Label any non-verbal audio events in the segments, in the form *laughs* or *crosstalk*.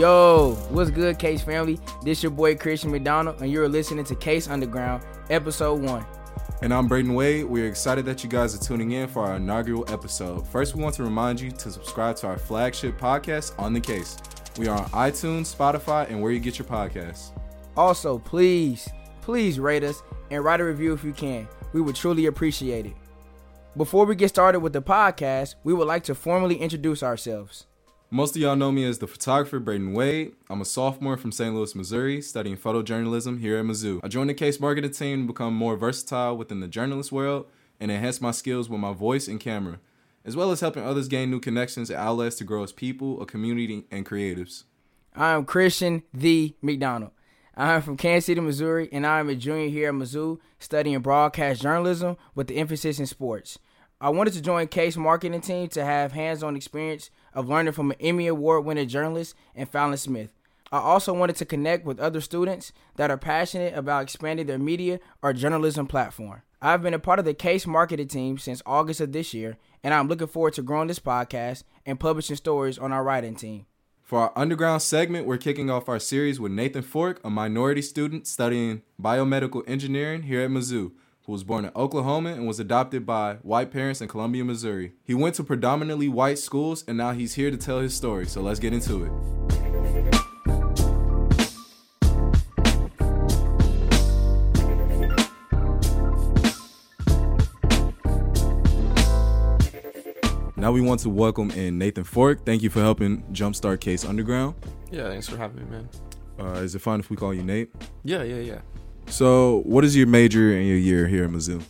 Yo, what's good, Case family? This your boy Christian McDonald, and you're listening to Case Underground, episode one. And I'm Braden Wade. We're excited that you guys are tuning in for our inaugural episode. First, we want to remind you to subscribe to our flagship podcast, On the Case. We are on iTunes, Spotify, and where you get your podcasts. Also, please, please rate us and write a review if you can. We would truly appreciate it. Before we get started with the podcast, we would like to formally introduce ourselves. Most of y'all know me as the photographer Braden Wade. I'm a sophomore from St. Louis, Missouri, studying photojournalism here at Mizzou. I joined the case marketing team to become more versatile within the journalist world and enhance my skills with my voice and camera, as well as helping others gain new connections and outlets to grow as people, a community, and creatives. I am Christian the McDonald. I am from Kansas City, Missouri, and I am a junior here at Mizzou studying broadcast journalism with the emphasis in sports. I wanted to join Case marketing team to have hands-on experience of learning from an Emmy Award winning journalist and Fallon Smith. I also wanted to connect with other students that are passionate about expanding their media or journalism platform. I've been a part of the Case marketing team since August of this year, and I'm looking forward to growing this podcast and publishing stories on our writing team. For our underground segment, we're kicking off our series with Nathan Fork, a minority student studying biomedical engineering here at Mizzou who was born in Oklahoma and was adopted by white parents in Columbia, Missouri. He went to predominantly white schools and now he's here to tell his story. So let's get into it. Now we want to welcome in Nathan Fork. Thank you for helping Jumpstart Case Underground. Yeah, thanks for having me, man. Uh, is it fine if we call you Nate? Yeah, yeah, yeah. So, what is your major and your year here at Mizzou?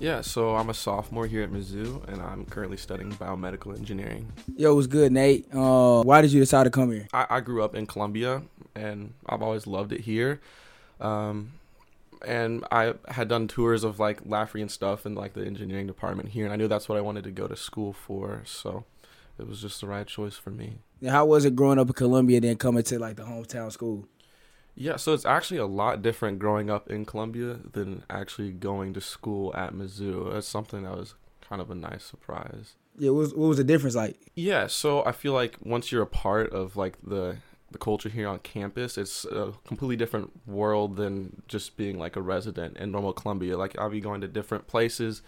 Yeah, so I'm a sophomore here at Mizzou, and I'm currently studying biomedical engineering. Yo, what's good, Nate? Uh, why did you decide to come here? I, I grew up in Columbia, and I've always loved it here. Um, and I had done tours of like Lafferre and stuff in like the engineering department here, and I knew that's what I wanted to go to school for. So it was just the right choice for me. How was it growing up in Columbia, then coming to like the hometown school? Yeah, so it's actually a lot different growing up in Columbia than actually going to school at Mizzou. It's something that was kind of a nice surprise. Yeah, what was, what was the difference like? Yeah, so I feel like once you're a part of like the the culture here on campus, it's a completely different world than just being like a resident in normal Columbia. Like I'll be going to different places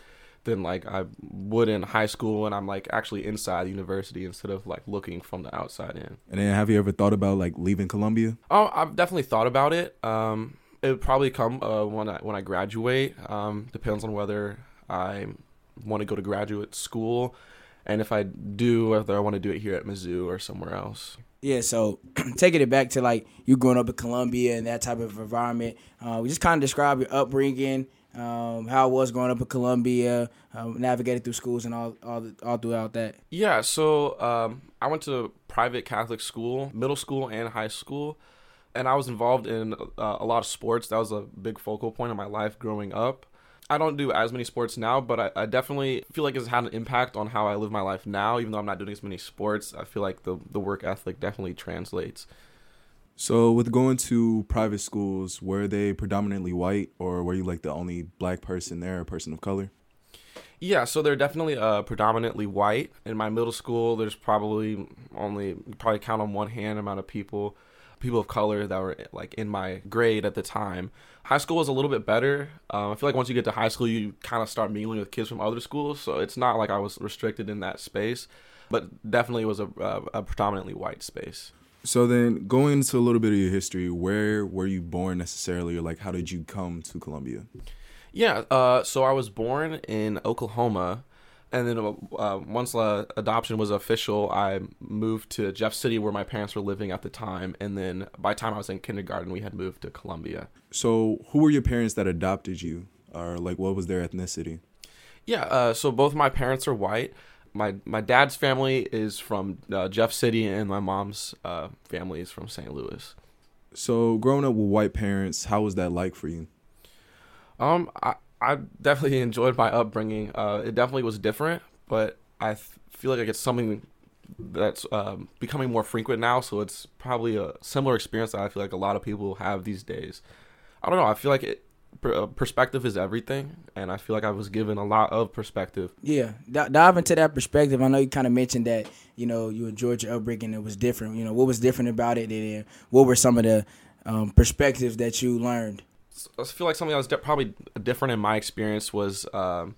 than like I would in high school when I'm like actually inside the university instead of like looking from the outside in. And then have you ever thought about like leaving Columbia? Oh, I've definitely thought about it. Um, it would probably come uh, when I when I graduate. Um, depends on whether I want to go to graduate school, and if I do, whether I want to do it here at Mizzou or somewhere else. Yeah, so *clears throat* taking it back to like you growing up in Columbia and that type of environment, uh, we just kind of describe your upbringing um, how it was growing up in Columbia, um, navigating through schools and all all, all throughout that. Yeah, so um, I went to private Catholic school, middle school and high school, and I was involved in uh, a lot of sports. That was a big focal point of my life growing up. I don't do as many sports now, but I, I, definitely feel like it's had an impact on how I live my life now. Even though I'm not doing as many sports, I feel like the the work ethic definitely translates. So, with going to private schools, were they predominantly white, or were you like the only black person there, a person of color? Yeah, so they're definitely uh, predominantly white. In my middle school, there's probably only probably count on one hand amount of people, people of color that were like in my grade at the time. High school was a little bit better. Um, I feel like once you get to high school, you kind of start mingling with kids from other schools, so it's not like I was restricted in that space, but definitely was a, a, a predominantly white space. So then, going into a little bit of your history, where were you born necessarily, or like how did you come to Columbia? Yeah, uh, so I was born in Oklahoma, and then uh, once uh, adoption was official, I moved to Jeff City, where my parents were living at the time, and then by the time I was in kindergarten, we had moved to Columbia. So, who were your parents that adopted you, or like what was their ethnicity? Yeah, uh, so both my parents are white my my dad's family is from uh, Jeff City, and my mom's uh, family is from St. Louis. So, growing up with white parents, how was that like for you? Um, I I definitely *laughs* enjoyed my upbringing. Uh, it definitely was different, but I th- feel like it's something that's um, becoming more frequent now. So it's probably a similar experience that I feel like a lot of people have these days. I don't know. I feel like it perspective is everything, and I feel like I was given a lot of perspective. Yeah, D- dive into that perspective. I know you kind of mentioned that you know you enjoyed your upbringing. It was different. You know what was different about it, and what were some of the um, perspectives that you learned? I feel like something that was de- probably different in my experience was um,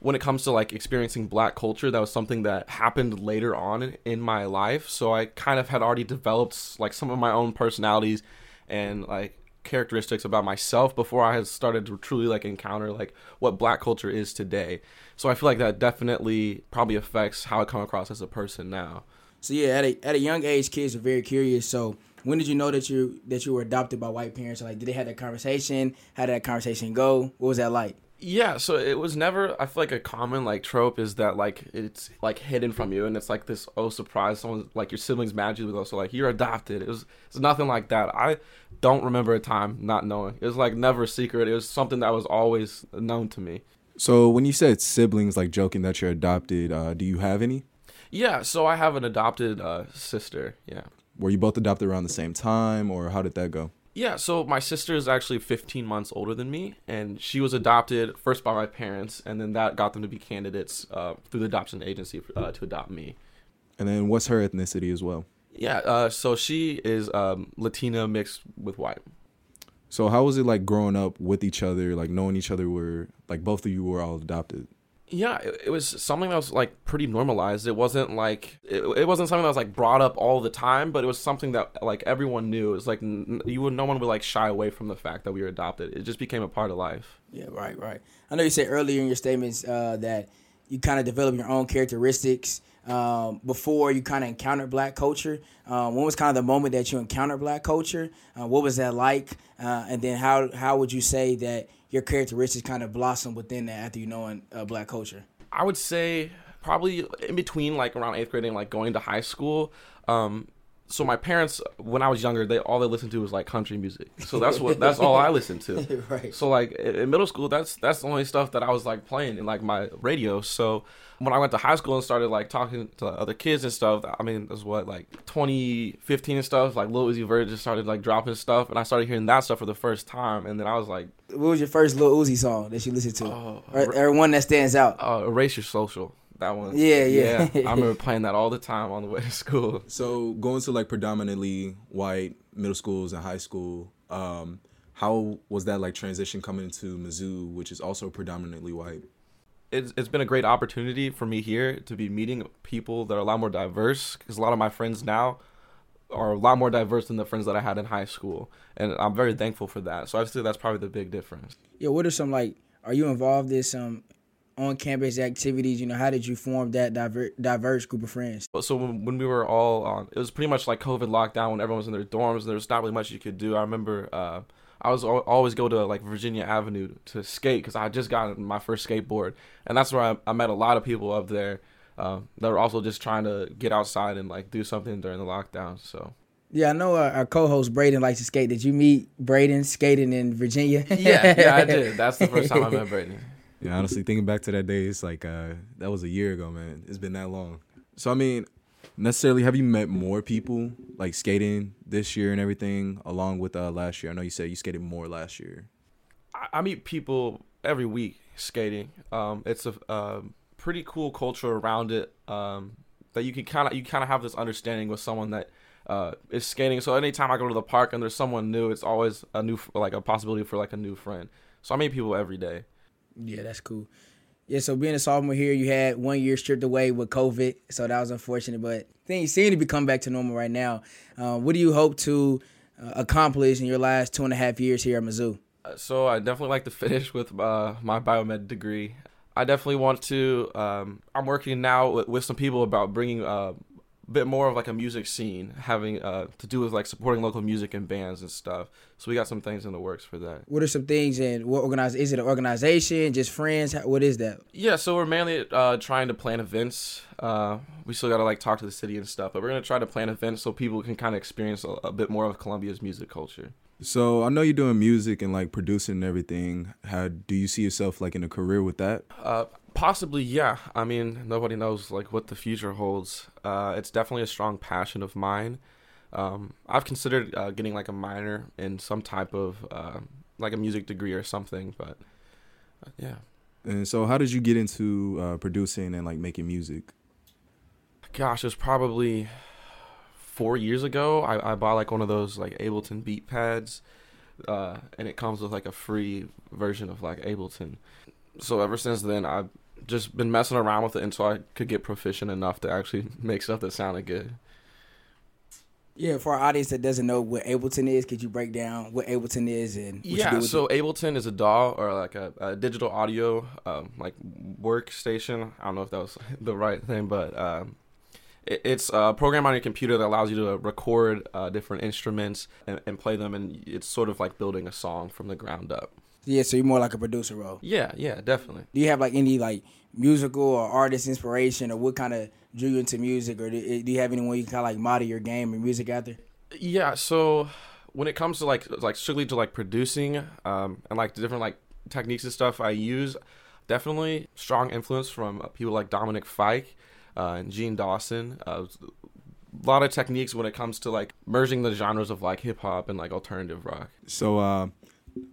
when it comes to like experiencing black culture. That was something that happened later on in my life, so I kind of had already developed like some of my own personalities and like characteristics about myself before I had started to truly like encounter like what black culture is today. So I feel like that definitely probably affects how I come across as a person now. So yeah, at a at a young age, kids are very curious. So when did you know that you that you were adopted by white parents? Like, did they have that conversation? How did that conversation go? What was that like? Yeah, so it was never. I feel like a common like trope is that like it's like hidden from you, and it's like this oh surprise, someone like your siblings mad you, but also like you're adopted. It was it's nothing like that. I don't remember a time not knowing. It was like never a secret. It was something that was always known to me. So when you said siblings, like joking that you're adopted, uh, do you have any? Yeah, so I have an adopted uh, sister. Yeah. Were you both adopted around the same time, or how did that go? Yeah, so my sister is actually 15 months older than me, and she was adopted first by my parents, and then that got them to be candidates uh, through the adoption agency uh, to adopt me. And then what's her ethnicity as well? Yeah, uh, so she is um, Latina mixed with white. So how was it like growing up with each other, like knowing each other were like both of you were all adopted? Yeah, it, it was something that was like pretty normalized. It wasn't like it, it wasn't something that was like brought up all the time, but it was something that like everyone knew. It was like n- you would no one would like shy away from the fact that we were adopted. It just became a part of life. Yeah, right, right. I know you said earlier in your statements uh, that you kind of develop your own characteristics um, before you kind of encountered black culture. Um, when was kind of the moment that you encountered black culture? Uh, what was that like? Uh, and then how how would you say that your characteristics kind of blossom within that after you knowing uh, black culture? I would say probably in between like around eighth grade and like going to high school. Um, so my parents, when I was younger, they all they listened to was like country music. So that's what *laughs* that's all I listened to. *laughs* right. So like in middle school, that's that's the only stuff that I was like playing in like my radio. So when I went to high school and started like talking to other kids and stuff, I mean, it was what like 2015 and stuff. Like Lil Uzi Vert just started like dropping stuff, and I started hearing that stuff for the first time. And then I was like, What was your first Lil Uzi song that you listened to, oh, or, or one that stands out? Uh, Erase Your Social. That one. Yeah, yeah. yeah. I *laughs* remember playing that all the time on the way to school. So going to like predominantly white middle schools and high school, um, how was that like transition coming into Mizzou, which is also predominantly white? It's, it's been a great opportunity for me here to be meeting people that are a lot more diverse because a lot of my friends now are a lot more diverse than the friends that I had in high school, and I'm very thankful for that. So I think that's probably the big difference. Yeah, what are some like? Are you involved in some on campus activities? You know, how did you form that diver- diverse group of friends? So when, when we were all on, it was pretty much like COVID lockdown when everyone was in their dorms. and There was not really much you could do. I remember uh, I was always go to like Virginia Avenue to skate because I had just gotten my first skateboard, and that's where I, I met a lot of people up there uh, that were also just trying to get outside and like do something during the lockdown. So. Yeah, I know our, our, co-host Braden likes to skate. Did you meet Braden skating in Virginia? yeah, yeah, I did. *laughs* That's the first time I met Braden. Yeah, honestly, thinking back to that day, it's like uh, that was a year ago, man. It's been that long. So I mean, necessarily, have you met more people like skating this year and everything, along with uh, last year? I know you said you skated more last year. I, I meet people every week skating. Um, it's a uh, pretty cool culture around it um, that you can kind of you kind of have this understanding with someone that uh, is skating. So anytime I go to the park and there's someone new, it's always a new like a possibility for like a new friend. So I meet people every day. Yeah, that's cool. Yeah, so being a sophomore here, you had one year stripped away with COVID, so that was unfortunate. But things seem to be coming back to normal right now. Uh, what do you hope to uh, accomplish in your last two and a half years here at Mizzou? Uh, so I definitely like to *laughs* finish with uh, my biomed degree. I definitely want to. Um, I'm working now with, with, some people about bringing a bit more of like a music scene, having uh, to do with like supporting local music and bands and stuff. So we got some things in the works for that. What are some things and what organize? Is it an organization, just friends? What is that? Yeah, so we're mainly uh, trying to plan events. Uh, we still got to like talk to the city and stuff, but we're gonna try to plan events so people can kind of experience a, a bit more of Columbia's music culture. So I know you're doing music and like producing and everything. How do you see yourself like in a career with that? Uh, Possibly, yeah. I mean, nobody knows like what the future holds. Uh, it's definitely a strong passion of mine. Um, I've considered uh, getting like a minor in some type of uh, like a music degree or something. But uh, yeah. And so, how did you get into uh, producing and like making music? Gosh, it was probably four years ago. I, I bought like one of those like Ableton beat pads, uh, and it comes with like a free version of like Ableton. So ever since then, I've just been messing around with it until I could get proficient enough to actually *laughs* make stuff that sounded good. Yeah, for our audience that doesn't know what Ableton is, could you break down what Ableton is and what yeah, you do with so it? Ableton is a DAW or like a, a digital audio um, like workstation. I don't know if that was *laughs* the right thing, but um, it, it's a program on your computer that allows you to record uh, different instruments and, and play them, and it's sort of like building a song from the ground up. Yeah, so you're more like a producer role. Yeah, yeah, definitely. Do you have like any like musical or artist inspiration, or what kind of drew you into music, or do, do you have anyone you kind of like model your game and music after? Yeah, so when it comes to like like strictly to like producing um, and like the different like techniques and stuff I use, definitely strong influence from uh, people like Dominic Fike uh, and Jean Dawson. Uh, a lot of techniques when it comes to like merging the genres of like hip hop and like alternative rock. So, uh,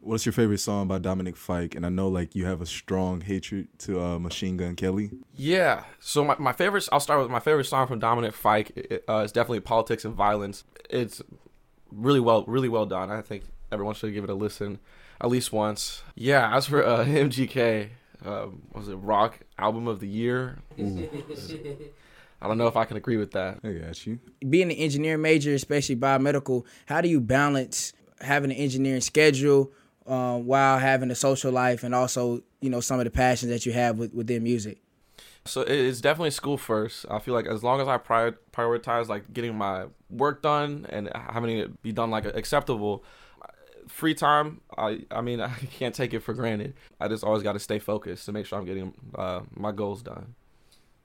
what's your favorite song by Dominic Fike? And I know like you have a strong hatred to uh, Machine Gun Kelly. Yeah. So my, my favorite, I'll start with my favorite song from Dominic Fike. It, uh, is definitely "Politics and Violence." It's really well, really well done. I think everyone should give it a listen at least once. Yeah. As for uh, *laughs* MGK, um, was it Rock Album of the Year? *laughs* I don't know if I can agree with that. I got you. Being an engineering major, especially biomedical, how do you balance having an engineering schedule uh, while having a social life and also you know some of the passions that you have with, within music? So it's definitely school first. I feel like as long as I prior- prioritize like getting my work done and having it be done like acceptable, free time, I I mean *laughs* I can't take it for granted. I just always got to stay focused to make sure I'm getting uh, my goals done.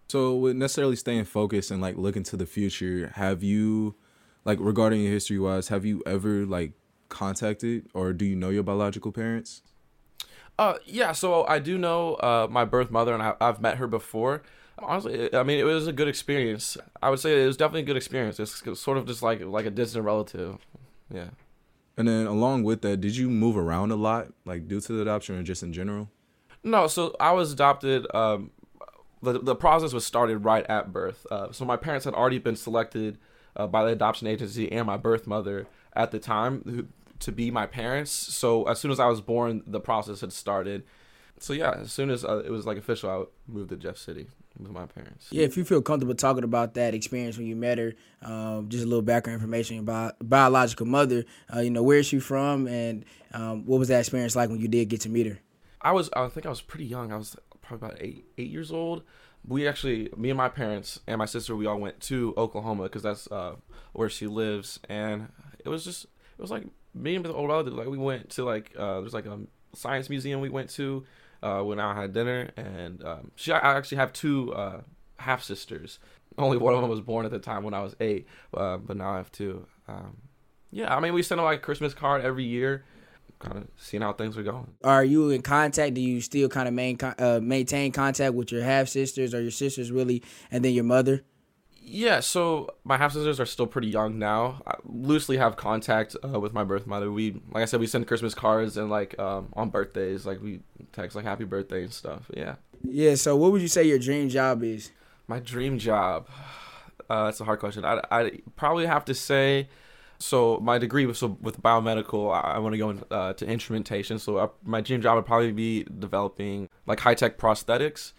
So, with necessarily staying focused and like looking to the future, have you, like regarding your history wise, have you ever like contacted or do you know your biological parents? Uh, yeah. So I do know uh, my birth mother, and I, I've met her before. Honestly, I mean, it was a good experience. I would say it was definitely a good experience. It's sort of just like like a distant relative. Yeah. And then along with that, did you move around a lot, like due to the adoption or just in general? No, so I was adopted. Um, the the process was started right at birth. Uh, so my parents had already been selected uh, by the adoption agency and my birth mother at the time who, to be my parents. So as soon as I was born, the process had started. So yeah, as soon as uh, it was like official, I moved to Jeff City with my parents. Yeah, if you feel comfortable talking about that experience when you met her, um, just a little background information about biological mother. Uh, you know, where is she from, and um, what was that experience like when you did get to meet her? I was I think I was pretty young. I was probably about eight eight years old. We actually, me and my parents and my sister, we all went to Oklahoma because that's uh, where she lives, and it was just it was like me and the old relative. Like we went to like uh, there's like a science museum we went to uh, when I had dinner, and um, she I actually have two uh, half sisters. Only one of them was born at the time when I was eight, uh, but now I have two. Um, yeah, I mean we send them like a Christmas card every year, kind of seeing how things are going. Are you in contact? Do you still kind of main, uh, maintain contact with your half sisters or your sisters really, and then your mother? Yeah, so my half sisters are still pretty young now. I loosely have contact uh, with my birth mother. We, like I said, we send Christmas cards and like um, on birthdays, like we text like happy birthday and stuff. Yeah, Yeah. So, what would you say your dream job is? my dream job. Uh, that's a hard question. I I probably have to say. So my degree was so with biomedical. I, I want to go in, uh, to instrumentation. So uh, my dream job would probably be developing like high tech prosthetics.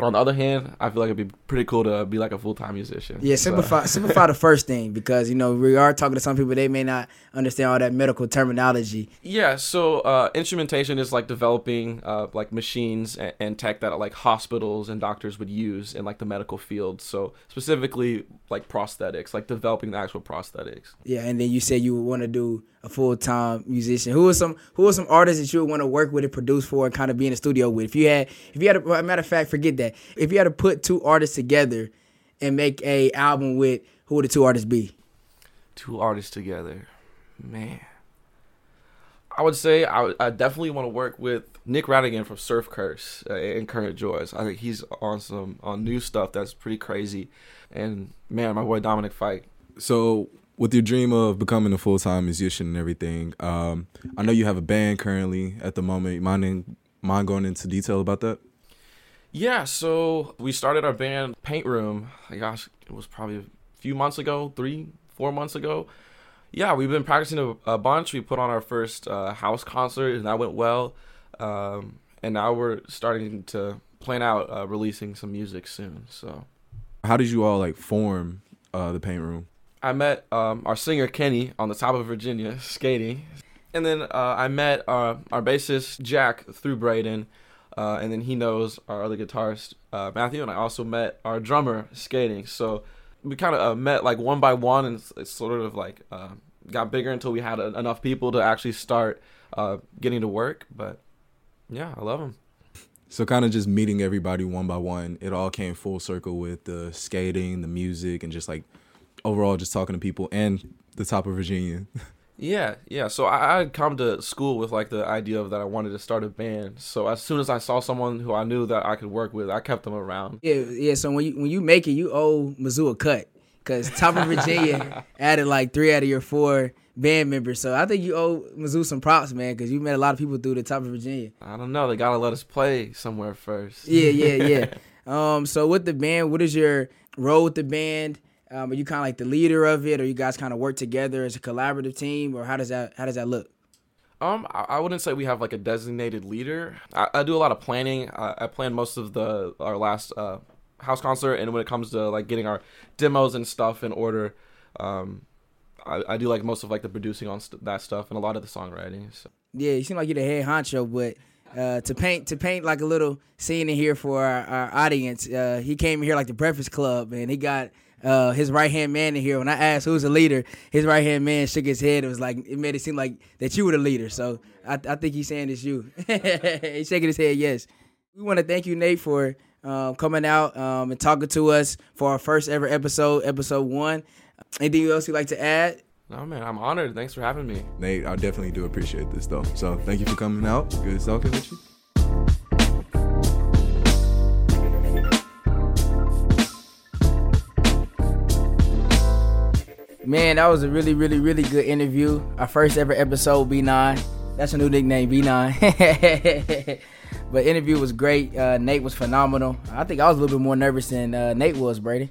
But on the other hand, I feel like it'd be pretty cool to be like a full time musician. Yeah, So- simplify *laughs* simplify the first thing because you know we are talking to some people they may not understand all that medical terminology. Yeah, so uh, instrumentation is like developing uh, like machines and, and tech that like hospitals and doctors would use in like the medical field. So specifically like prosthetics, like developing the actual prosthetics. Yeah, and then you said you would want to do a full time musician. Who are some who are some artists that you would want to work with and produce for and kind of be in the studio with? If you had, if you had, a, matter of fact, forget that. If you had to put two artists together and make a album with, who would the two artists be? Two artists together, man. I would say I, I definitely want to work with Nick Rattigan from Surf Curse uh, and Current Joys. I think he's on some on new stuff that's pretty crazy. And man, my boy Dominic Fike. So, with your dream of becoming a full time musician and everything, um, I know you have a band currently at the moment. Mind mind going into detail about that? Yeah, so we started our band Paint Room. I gosh, it was probably a few months ago, three, four months ago. Yeah, we've been practicing a, a bunch. We put on our first uh, house concert, and that went well. Um, and now we're starting to plan out uh, releasing some music soon. So, how did you all like form uh, the Paint Room? I met um, our singer Kenny on the top of Virginia *laughs* skating, and then uh, I met our our bassist Jack through Braden, uh, and then he knows our other guitarist uh, Matthew, and I also met our drummer skating. So we kind of uh, met like one by one, and it's, sort of like uh, got bigger until we had a, enough people to actually start uh, getting to work. But yeah, I love him. So kind of just meeting everybody one by one. It all came full circle with the skating, the music, and just like overall just talking to people and the top of Virginia. *laughs* Yeah, yeah. So I had come to school with like the idea of that I wanted to start a band. So as soon as I saw someone who I knew that I could work with, I kept them around. Yeah, yeah. So when you when you make it, you owe Mizzou a cut because top of Virginia *laughs* added like three out of your four band members. So I think you owe Mizzou some props, man, because you met a lot of people through the top of Virginia. I don't know. They gotta let us play somewhere first. Yeah, yeah, yeah. *laughs* um. So with the band, what is your role with the band? Um, are you kind of like the leader of it, or you guys kind of work together as a collaborative team, or how does that how does that look? Um, I, wouldn't say we have like a designated leader. I, I do a lot of planning. I, I plan most of the our last uh, house concert, and when it comes to like getting our demos and stuff in order, um, I, I do like most of like the producing on st- that stuff and a lot of the songwriting. So. Yeah, you seem like you're the head honcho, but uh, to paint to paint like a little scene in here for our, our audience, uh, he came here like the Breakfast Club, and he got uh, his right hand man in here. When I asked who's the leader, his right hand man shook his head. It was like it made it seem like that you were the leader. So I, I think he's saying it's you. *laughs* he's shaking his head. Yes. We want to thank you, Nate, for um, coming out um, and talking to us for our first ever episode, episode one. Anything else you'd like to add? No man, I'm honored. Thanks for having me. Nate, I definitely do appreciate this though. So thank you for coming out. Good talking with you. Man, that was a really, really, really good interview. Our first ever episode, B9. That's a new nickname, B9. *laughs* but interview was great. Uh, Nate was phenomenal. I think I was a little bit more nervous than uh, Nate was, Brady.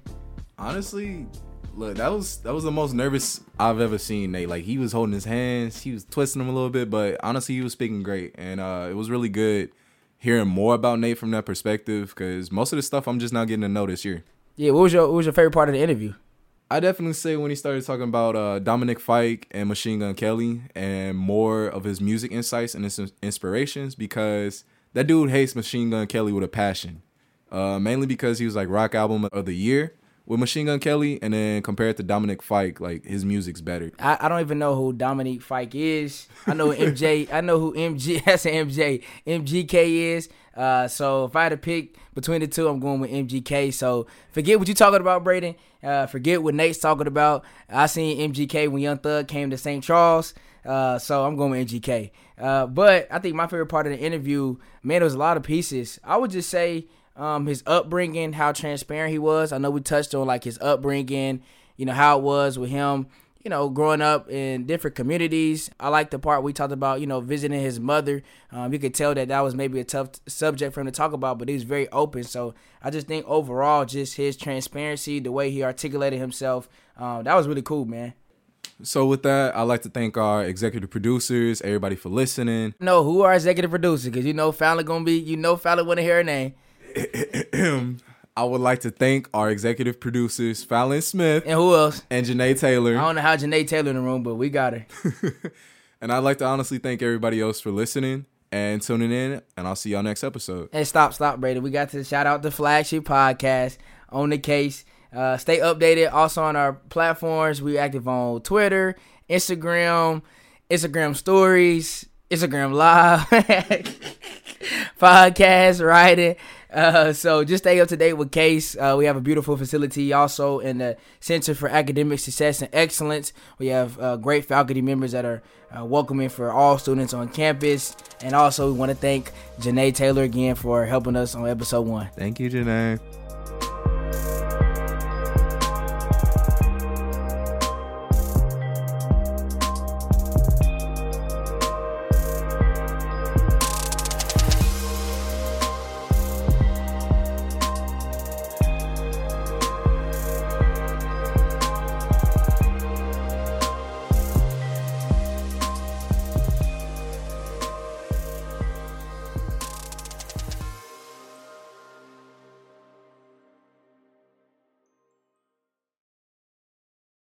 Honestly, look, that was that was the most nervous I've ever seen Nate. Like he was holding his hands, he was twisting them a little bit, but honestly, he was speaking great, and uh, it was really good hearing more about Nate from that perspective. Because most of the stuff I'm just now getting to know this year. Yeah, what was your what was your favorite part of the interview? I definitely say when he started talking about uh, Dominic Fike and Machine Gun Kelly and more of his music insights and his inspirations because that dude hates Machine Gun Kelly with a passion. Uh, mainly because he was like rock album of the year with Machine Gun Kelly, and then compared to Dominic Fike, like his music's better. I, I don't even know who Dominic Fike is. I know MJ. I know who MG. *laughs* That's MJ. MGK is. Uh, so if I had to pick between the two, I'm going with MGK. So forget what you're talking about, Braden. Uh, forget what Nate's talking about. I seen MGK when Young Thug came to St. Charles. Uh, so I'm going with MGK. Uh, but I think my favorite part of the interview, man, there was a lot of pieces. I would just say um, his upbringing, how transparent he was. I know we touched on like his upbringing, you know, how it was with him you know, growing up in different communities. I like the part we talked about, you know, visiting his mother. Um, you could tell that that was maybe a tough subject for him to talk about, but he was very open. So I just think overall, just his transparency, the way he articulated himself, um, that was really cool, man. So with that, I'd like to thank our executive producers, everybody for listening. No, who are executive producers? Because you know Fallon gonna be, you know Fallon want to hear her name. *laughs* I would like to thank our executive producers, Fallon Smith. And who else? And Janae Taylor. I don't know how Janae Taylor in the room, but we got her. *laughs* and I'd like to honestly thank everybody else for listening and tuning in. And I'll see y'all next episode. And stop, stop, Brady. We got to shout out the flagship podcast on the case. Uh, stay updated also on our platforms. We active on Twitter, Instagram, Instagram stories, Instagram live, *laughs* podcast, writing. Uh, so just stay up to date with Case. Uh, we have a beautiful facility also in the Center for Academic Success and Excellence. We have uh, great faculty members that are uh, welcoming for all students on campus. And also, we want to thank Janae Taylor again for helping us on episode one. Thank you, Janae.